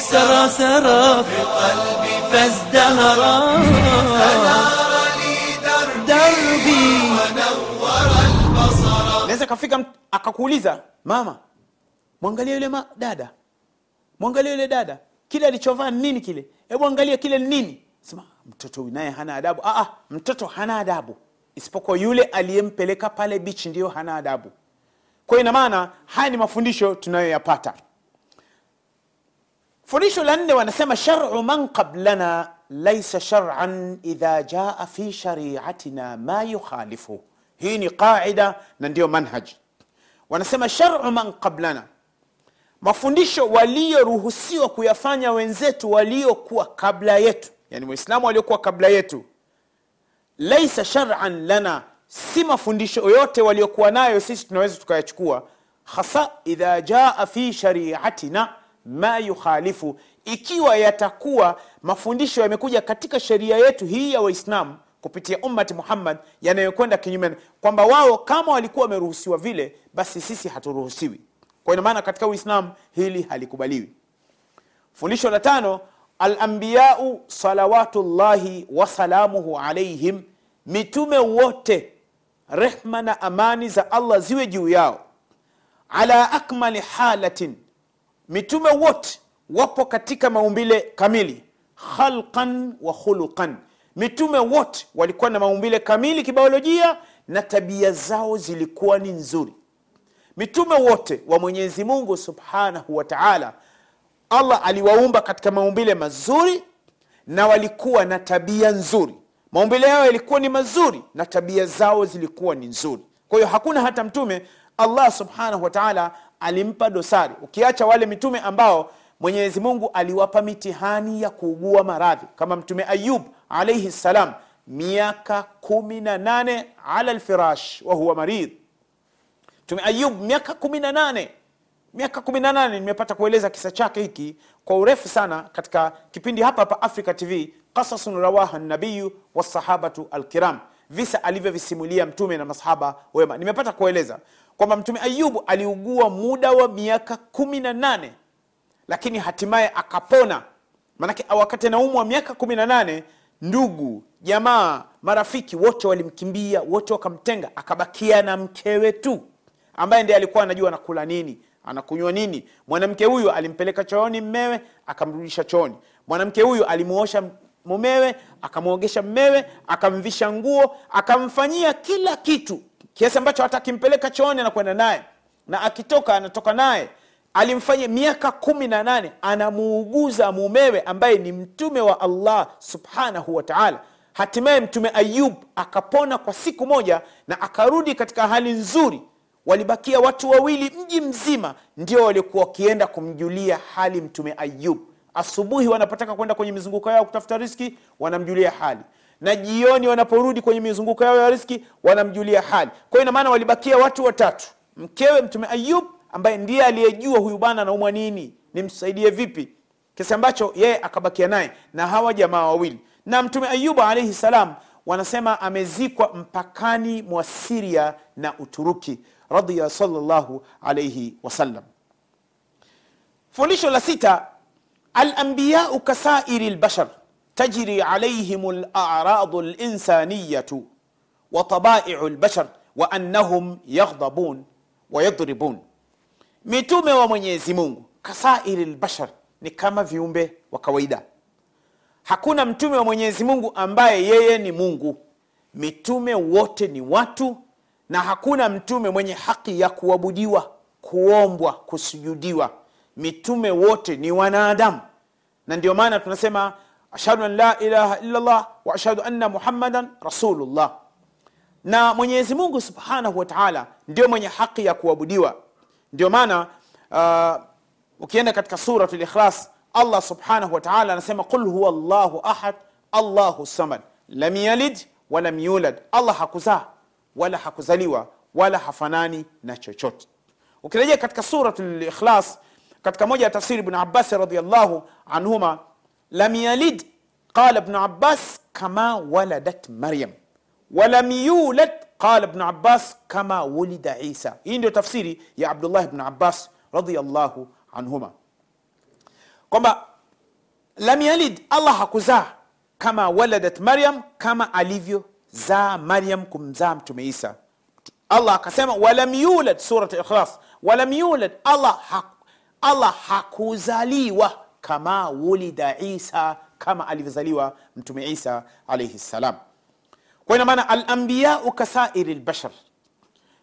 سرى سرى في قلبي فازدهرا دربي naweza kafika mt- akakuuliza mama mwangalia yule ma- dada mwangalia yule dada kile alichovaa ni nini kile hebu angalia kile ni nini sema mtoto naye hana adabu. Aa, mtoto hana adabu. Isipokuwa yule aliyempeleka pale bichi ndiyo hana adabu. Kwa ina haya ni mafundisho tunayoyapata. Fundisho la nne wanasema sharu man qablana laisa sharan idha jaa fi shariatina ma yukhalifu. Hii ni qaida na ndiyo manhaj. Wanasema sharu man qablana. Mafundisho walioruhusiwa kuyafanya wenzetu waliokuwa kabla yetu yani waislamu waliokuwa kabla yetu laisa shar'an lana si mafundisho yote waliokuwa nayo sisi tunaweza tukayachukua. Hasa idha jaa fi shariatina ma yukhalifu ikiwa yatakuwa mafundisho yamekuja katika sheria yetu hii ya waislamu kupitia ummati muhammad yanayokwenda kinyume kwamba wao kama walikuwa wameruhusiwa vile basi sisi haturuhusiwi. Kwa ina katika uislamu hili halikubaliwi. Fundisho la tano alambiyau salawatullahi wasalamuhu alaihim mitume wote rehma na amani za allah ziwe juu yao. Ala akmali halatin mitume wote wapo katika maumbile kamili khalqan wa khuluqan. Mitume wote walikuwa na maumbile kamili kibiolojia na tabia zao zilikuwa ni nzuri. Mitume wote wa mwenyezi mungu subhanahu wa taala allah aliwaumba katika maumbile mazuri na walikuwa na tabia nzuri. Maumbile yao yalikuwa ni mazuri na tabia zao zilikuwa ni nzuri. Kwa hiyo hakuna hata mtume allah subhanahu wa taala alimpa dosari. Ukiacha wale mitume ambao mwenyezi mungu aliwapa mitihani ya kuugua maradhi. Kama mtume ayub alaihi ssalam miaka kumi na nane ala lfirash wahuwa maridh mtume ayub miaka kumi na nane miaka kumi na nane nimepata kueleza kisa chake hiki kwa urefu sana katika kipindi hapa hapa africa tv qasasun rawaha nabiyu wasahabatu alkiram. Visa alivyovisimulia mtume na masahaba wema. Nimepata kueleza kwamba mtume ayubu aliugua muda wa miaka kumi na nane lakini hatimaye akapona. Manake wakati anaumwa miaka kumi na nane ndugu jamaa marafiki wote walimkimbia wote wakamtenga akabakia na mkewe tu ambaye ndiye alikuwa anajua anakula nini anakunywa nini? Mwanamke huyu alimpeleka chooni mmewe akamrudisha chooni. Mwanamke huyu alimuosha mumewe akamwogesha mmewe akamvisha nguo akamfanyia kila kitu. Kiasi ambacho hata akimpeleka chooni anakwenda naye. Na akitoka anatoka naye. Alimfanya miaka kumi na nane anamuuguza mumewe ambaye ni mtume wa allah subhanahu wa taala. Hatimaye mtume ayub akapona kwa siku moja na akarudi katika hali nzuri walibakia watu wawili mji mzima ndio waliokuwa wakienda kumjulia hali mtume ayub. Asubuhi wanapotaka kwenda kwenye mizunguko yao kutafuta riski wanamjulia hali. Na jioni wanaporudi kwenye mizunguko yao ya riski wanamjulia hali. Kwa hiyo maana walibakia watu watatu. Mkewe mtume ayub ambaye ndiye aliyejua huyu bana anaumwa nini nimsaidie vipi? Kiasi ambacho yeye akabakia naye na hawa jamaa wawili. Na mtume ayubu alaihi salam wanasema amezikwa mpakani mwa siria na uturuki radhiya salllahu alaihi wasallam fundisho la sita alambiyau kasairi lbashar tajri alaihim laradu linsaniyatu watabaiu lbashar wa annahum yaghdabun wayadribun mitume wa mwenyezi mungu kasairi lbashar ni kama viumbe wa kawaida. Hakuna mtume wa mwenyezi mungu ambaye yeye ni mungu. Mitume wote ni watu na hakuna mtume mwenye haki ya kuabudiwa kuombwa kusujudiwa. Mitume wote ni wanadamu. Na ndio maana tunasema ashhadu an la ilaha illallah wa ashhadu anna muhammadan rasulullah. Na mwenyezi mungu subhanahu wa taala ndio mwenye haki ya kuabudiwa. Ndio maana uh, ukienda katika surat likhlas allah subhanahu wa taala anasema qul huwa llahu ahad allahu samad. Lam yalid walam yulad. Allah hakuzaa wala hakuzaliwa wala hafanani na chochote ukirejea katika surat likhlas katika moja ya tafsiri ibn abbas radiallahu anhuma lam yalid qala ibn abbas kama waladat maryam walam yulad qala ibn abbas kama wulida isa hii ndio tafsiri ya abdullah ibn abbas radiallahu anhuma kwamba lam yalid allah hakuzaa kama waladat maryam kama alivyozaa maryam kumzaa mtume isa allah akasema walam yulad surat ikhlas walam yulad allah, ha, allah hakuzaliwa kama wulida isa kama alivyozaliwa mtume isa alaihi ssalam kwa ina maana alambiyau kasairi lbashar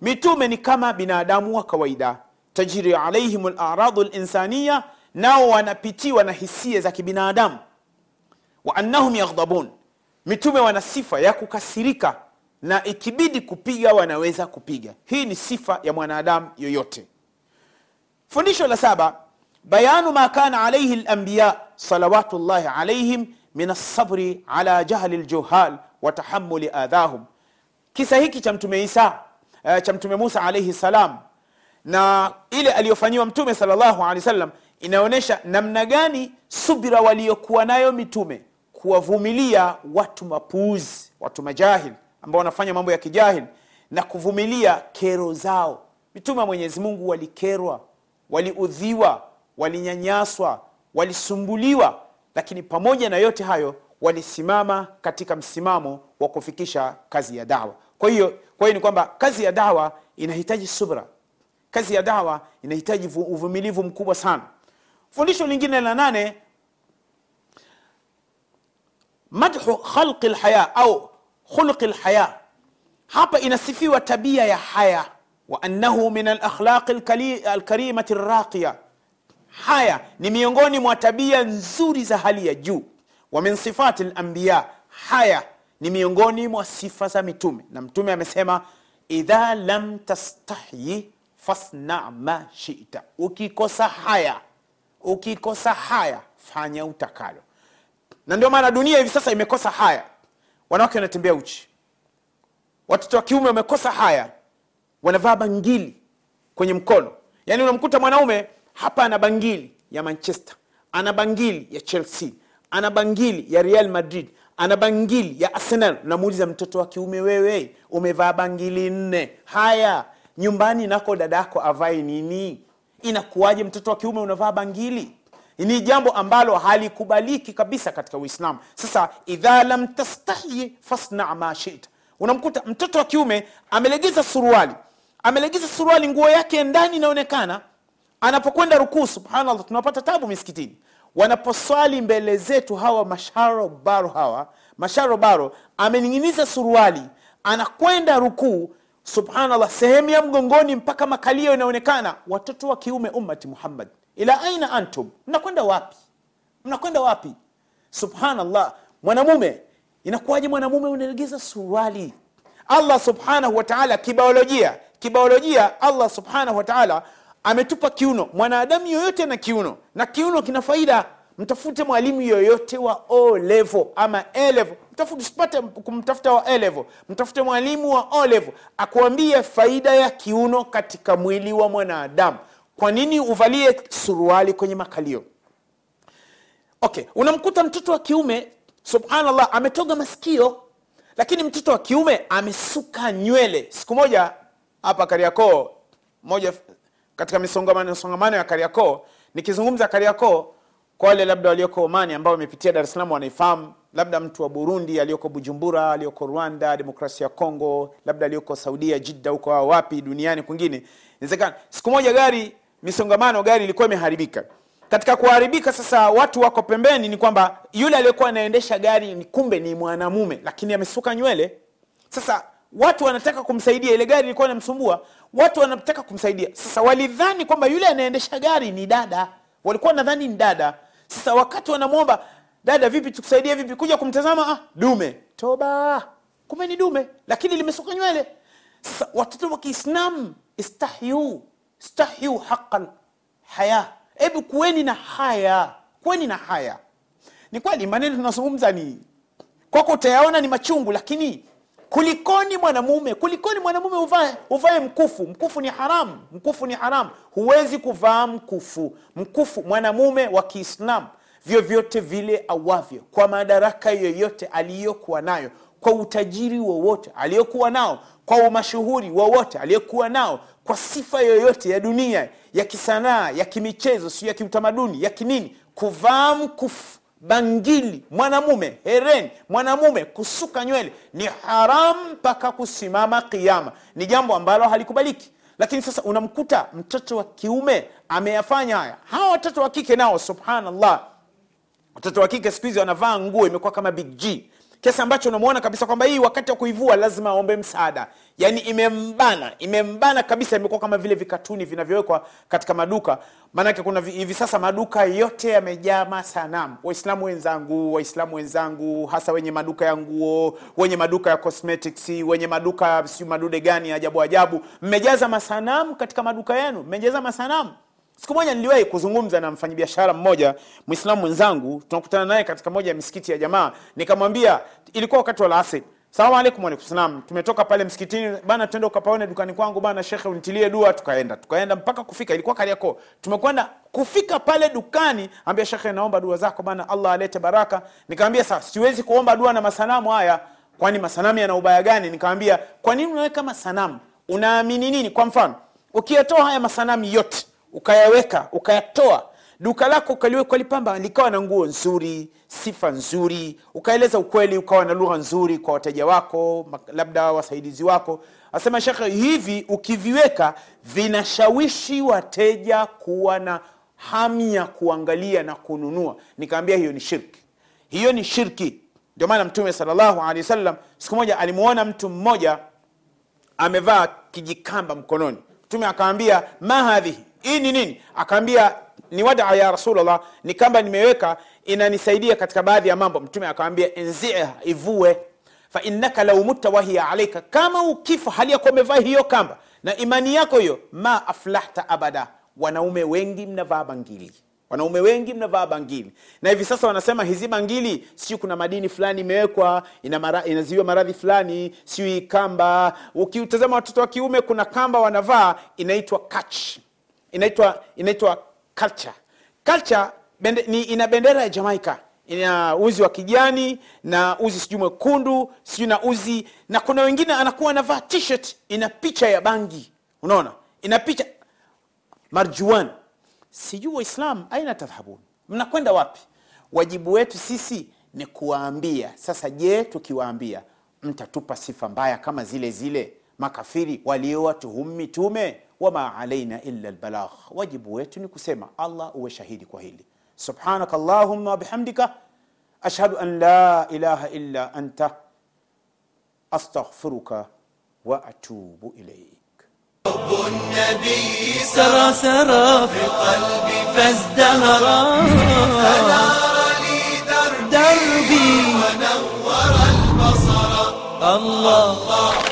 mitume ni kama binadamu wa kawaida tajri alaihim laradu linsaniya nao wanapitiwa na hisia za kibinadamu wa annahum yaghdabun mitume wana sifa ya kukasirika na ikibidi kupiga wanaweza kupiga. Hii ni sifa ya mwanadamu yoyote. Fundisho la saba bayanu ma kana alaihi lambiya salawatullahi alaihim min alsabri ala jahli ljuhal wa tahamuli adhahum. Kisa hiki cha mtume isa uh, cha mtume musa alaihi salam na ile aliyofanyiwa mtume salllahu alehi wasallam inaonyesha namna gani subira waliokuwa nayo mitume kuwavumilia watu mapuuzi watu majahil ambao wanafanya mambo ya kijahil na kuvumilia kero zao. Mitume wa mwenyezi mungu walikerwa waliudhiwa walinyanyaswa walisumbuliwa lakini pamoja na yote hayo walisimama katika msimamo wa kufikisha kazi ya dawa. Kwa hiyo kwa hiyo ni kwamba kazi ya dawa inahitaji subra. Kazi ya dawa inahitaji uvumilivu mkubwa sana. Fundisho lingine la nane مدح خلق الحياة أو خلق الحياة. هابا إن سفي وتبية يا حياة وأنه من الأخلاق الكريمة الراقية. حياة نميونغوني موتبية نزوري زهالية جو. ومن صفات الأنبياء حياة نميونغوني موصفة زمتومي نمتومي نعم، أمسهما إذا لم تستحي فاصنع ما شئت. وكي كوسا حياة وكي كوسا حياة فانيا وتكالو. Na ndio maana dunia hivi sasa imekosa haya. Wanawake wanatembea uchi. Watoto wa kiume wamekosa haya. Wanavaa bangili kwenye mkono. Yaani unamkuta mwanaume hapa ana bangili ya manchester ana bangili ya chelsea ana bangili ya real madrid ana bangili ya arsenal. Namuuliza mtoto wa kiume wewe umevaa bangili nne? Haya nyumbani nako dadako avae nini? Inakuwaje mtoto wa kiume unavaa bangili ni jambo ambalo halikubaliki kabisa katika uislamu. Sasa idha lam tastahi fasna ma shita. Unamkuta mtoto wa kiume amelegeza suruali. Amelegeza suruali nguo yake ndani inaonekana. Anapokwenda rukuu subhanallah tunapata tabu misikitini. Wanaposwali mbele zetu hawa masharobaro hawa masharobaro amening'iniza suruali anakwenda rukuu subhanallah sehemu ya mgongoni mpaka makalio inaonekana. Watoto wa kiume ummati muhammad ila aina antum? Mnakwenda wapi? Mnakwenda wapi? Subhanallah mwanamume inakuwaje mwanamume unalegeza suruali? Allah subhanahu wa taala kibiolojia allah subhanahu wa ametupa kiuno. Mwanadamu yoyote na kiuno na kiuno kina faida. Mtafute mwalimu yoyote wa o ama a mtafute kumtafuta wa a mtafute mwalimu wa o akuambie faida ya kiuno katika mwili wa mwanadamu kwa nini uvalie suruali kwenye makalio? Okay unamkuta mtoto wa kiume subhanallah ametoga masikio lakini mtoto wa kiume amesuka nywele. Siku moja hapa kariakoo moja katika misongamano songamano ya kariakoo nikizungumza kariakoo kwa wale labda walioko omani ambao wamepitia dar salaam wanaifahamu labda mtu wa burundi aliyoko bujumbura aliyoko rwanda demokrasia ya kongo labda aliyoko saudia jidda huko wapi duniani kwingine. Siku moja gari misongamano gari ilikuwa imeharibika. Katika kuharibika sasa watu wako pembeni ni kwamba yule aliyekuwa anaendesha gari kumbe ni mwanamume lakini amesuka nywele. Sasa watu wanataka kumsaidia ile gari ilikuwa inamsumbua watu wanataka kumsaidia. Sasa walidhani kwamba yule anaendesha gari ni dada. Walikuwa nadhani ni dada. Sasa wakati wanamwomba dada vipi tukusaidie vipi? Kuja kumtazama ah, dume. Toba. Kumbe ni dume lakini limesuka nywele. Sasa watoto wa kiislam istahyu istahyu haqa haya hebu kuweni na haya. Kuweni na haya. Ni kweli maneno tunazungumza ni kwako utayaona ni machungu lakini kulikoni mwanamume? Kulikoni mwanamume uvae uvae mkufu? Mkufu ni haramu. Mkufu ni haramu. Huwezi kuvaa mkufu. Mkufu mwanamume wa kiislam vyovyote vile awavyo kwa madaraka yoyote aliyokuwa nayo kwa utajiri wowote aliyokuwa nao kwa umashuhuri wowote aliyokuwa nao kwa sifa yoyote ya dunia ya kisanaa ya kimichezo sio ya kiutamaduni ya kinini kuvaa mkufu bangili mwanamume hereni mwanamume kusuka nywele ni haramu mpaka kusimama kiama ni jambo ambalo halikubaliki. Lakini sasa unamkuta mtoto wa kiume ameyafanya haya. Hawa watoto wa kike nao subhanallah. Watoto wa kike siku hizi wanavaa nguo imekuwa kama big g kiasi ambacho unamwona kabisa kwamba hii wakati wa kuivua lazima aombe msaada. Yaani imembana imembana kabisa imekuwa kama vile vikatuni vinavyowekwa katika maduka. Maanake kuna hivi sasa maduka yote yamejaa masanamu. Waislamu wenzangu waislamu wenzangu hasa wenye maduka ya nguo wenye maduka ya cosmetics wenye maduka siu madude gani ajabu ajabu. Mmejaza masanamu katika maduka yenu? Mmejaza masanamu siku moja niliwahi kuzungumza na mfanyabiashara mmoja mwislamu mwenzangu tunakutana naye katika moja ya misikiti ya jamaa. Nikamwambia ilikuwa wakati wa lasiri salamu alaikum tumetoka pale msikitini bana tuende ukapaone dukani kwangu bana shekhe unitilie dua. Tukaenda tukaenda mpaka kufika ilikuwa kariakoo. Tumekwenda kufika pale dukani ambia shekhe naomba dua zako bana allah alete baraka. Nikamwambia sasa siwezi kuomba dua na masanamu haya. Kwani masanamu yana ubaya gani? Nikamwambia kwa nini unaweka masanamu? Unaamini nini? Kwa mfano ukiyatoa haya masanamu yote ukayaweka ukayatoa duka lako ukaliweka likawa na nguo nzuri sifa nzuri ukaeleza ukweli ukawa na lugha nzuri kwa wateja wako labda wasaidizi wako. Asema shekhe hivi ukiviweka vinashawishi wateja kuwa na hamu ya kuangalia na kununua. Nikaambia hiyo ni shirki. Hiyo ni shirki. Ndio maana mtume salllahu siku moja alimuona mtu mmoja amevaa kijikamba mkononi. Mtume akaambia ma hadhihi hii ni nini? Akaambia ni wadaa ya rasulllah ni kamba nimeweka inanisaidia katika baadhi ya mambo. Mtume akamwambia enziha ivue. Fainnaka lau mutta wahiya alaika kama ukifa hali yakuwa umevaa hiyo kamba. Na imani yako hiyo ma aflahta abada. Wanaume wengi mnavaa bangili. Wanaume wengi mnavaa bangili. Na hivi sasa wanasema hizi bangili siu kuna madini fulani imewekwa ina inaziwiwa maradhi fulani siu hii kamba. Ukiutazama watoto wa kiume kuna kamba wanavaa inaitwa kach inaitwa inaitwa culture. Culture bende, ni, ina bendera ya jamaica. Ina uzi wa kijani na uzi sijui mwekundu sijui na uzi na kuna wengine anakuwa anavaa t-shirt ina picha ya bangi. Unaona? Ina picha. Marjuan sijui waislam aina tadhhabun mnakwenda wapi? Wajibu wetu sisi ni kuwaambia. Sasa je tukiwaambia mtatupa sifa mbaya kama zile zile? Makafiri waliowatuhumu mitume وما علينا إلا البلاغ. واجب ويتني كسيما. الله هو شهيدي كوهيلي سبحانك اللهم وبحمدك أشهد أن لا إله إلا أنت أستغفرك وأتوب إليك. حب النبي سرى سرى في قلبي فازدهر. فنار لي دربي, دربي. ونور البصر. الله, الله.